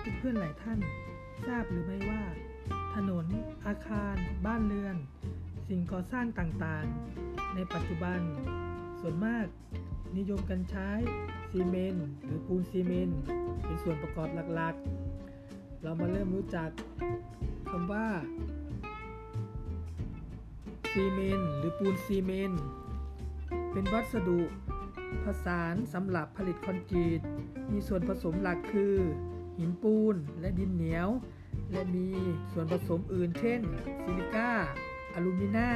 เพื่อนๆหลายท่าน ทราบหรือไม่ว่า ถนน อาคาร บ้านเรือน สิ่งก่อสร้างต่างๆ ในปัจจุบัน ส่วนมาก นิยมกันใช้ซีเมนต์หรือปูนซีเมนต์เป็นส่วนประกอบหลักๆ เรามาเริ่มรู้จักคำว่าซีเมนต์หรือปูนซีเมนต์เป็นวัสดุผสานสำหรับผลิตคอนกรีต มีส่วนผสมหลักคือ หินปูน และดินเหนียว และมีส่วนผสมอื่น เช่น ซิลิก้า อลูมินา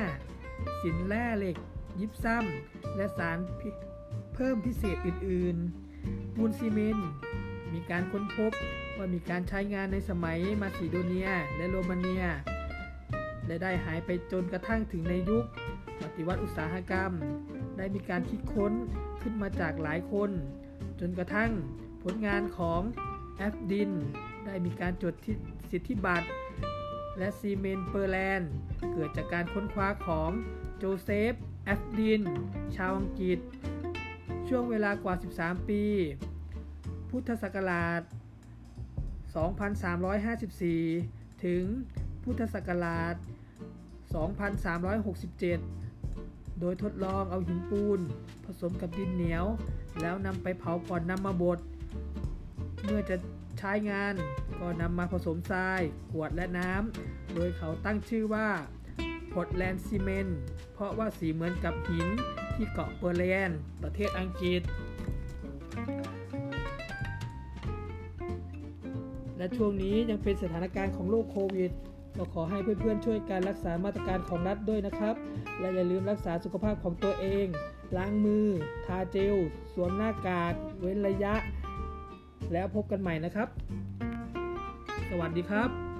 สินแร่เหล็ก ยิปซัม และสารเพิ่มพิเศษอื่น ๆ ปูนซีเมนต์มีการค้นพบว่ามีการใช้งานในสมัยมาซิโดเนียและโรมาเนีย และได้หายไปจนกระทั่งถึงในยุคปฏิวัติอุตสาหกรรม ได้มีการคิดค้นขึ้นมาจากหลายคน จนกระทั่งผลงานของ แอสป์ดิน ได้มีการจดสิทธิบัตร และซีเมนต์พอร์ตแลนด์ เกิดจากการค้นคว้าของโจเซฟแอสป์ดิน ชาวอังกฤษ ช่วงเวลากว่า 13 ปี พุทธศักราช 2354 ถึงพุทธศักราช 2367 โดยทดลองเอาหินปูน ผสมกับดินเหนียว แล้วนำไปเผาก่อนนำมาบด เมื่อจะใช้งานก็นำมาผสมทรายกรวดและน้ำ โดยเขาตั้งชื่อว่าพอร์ตแลนด์ซีเมนต์เพราะว่าสีเหมือนกับหินที่เกาะพอร์ตแลนด์ประเทศอังกฤษ และช่วงนี้ยังเป็นสถานการณ์ของโรคโควิดก็ขอให้เพื่อนๆช่วยการรักษามาตรการของรัฐด้วยนะครับ และอย่าลืมรักษาสุขภาพของตัวเอง ล้างมือ ทาเจล สวมหน้ากาก เว้นระยะ แล้วพบกันใหม่นะครับ สวัสดีครับ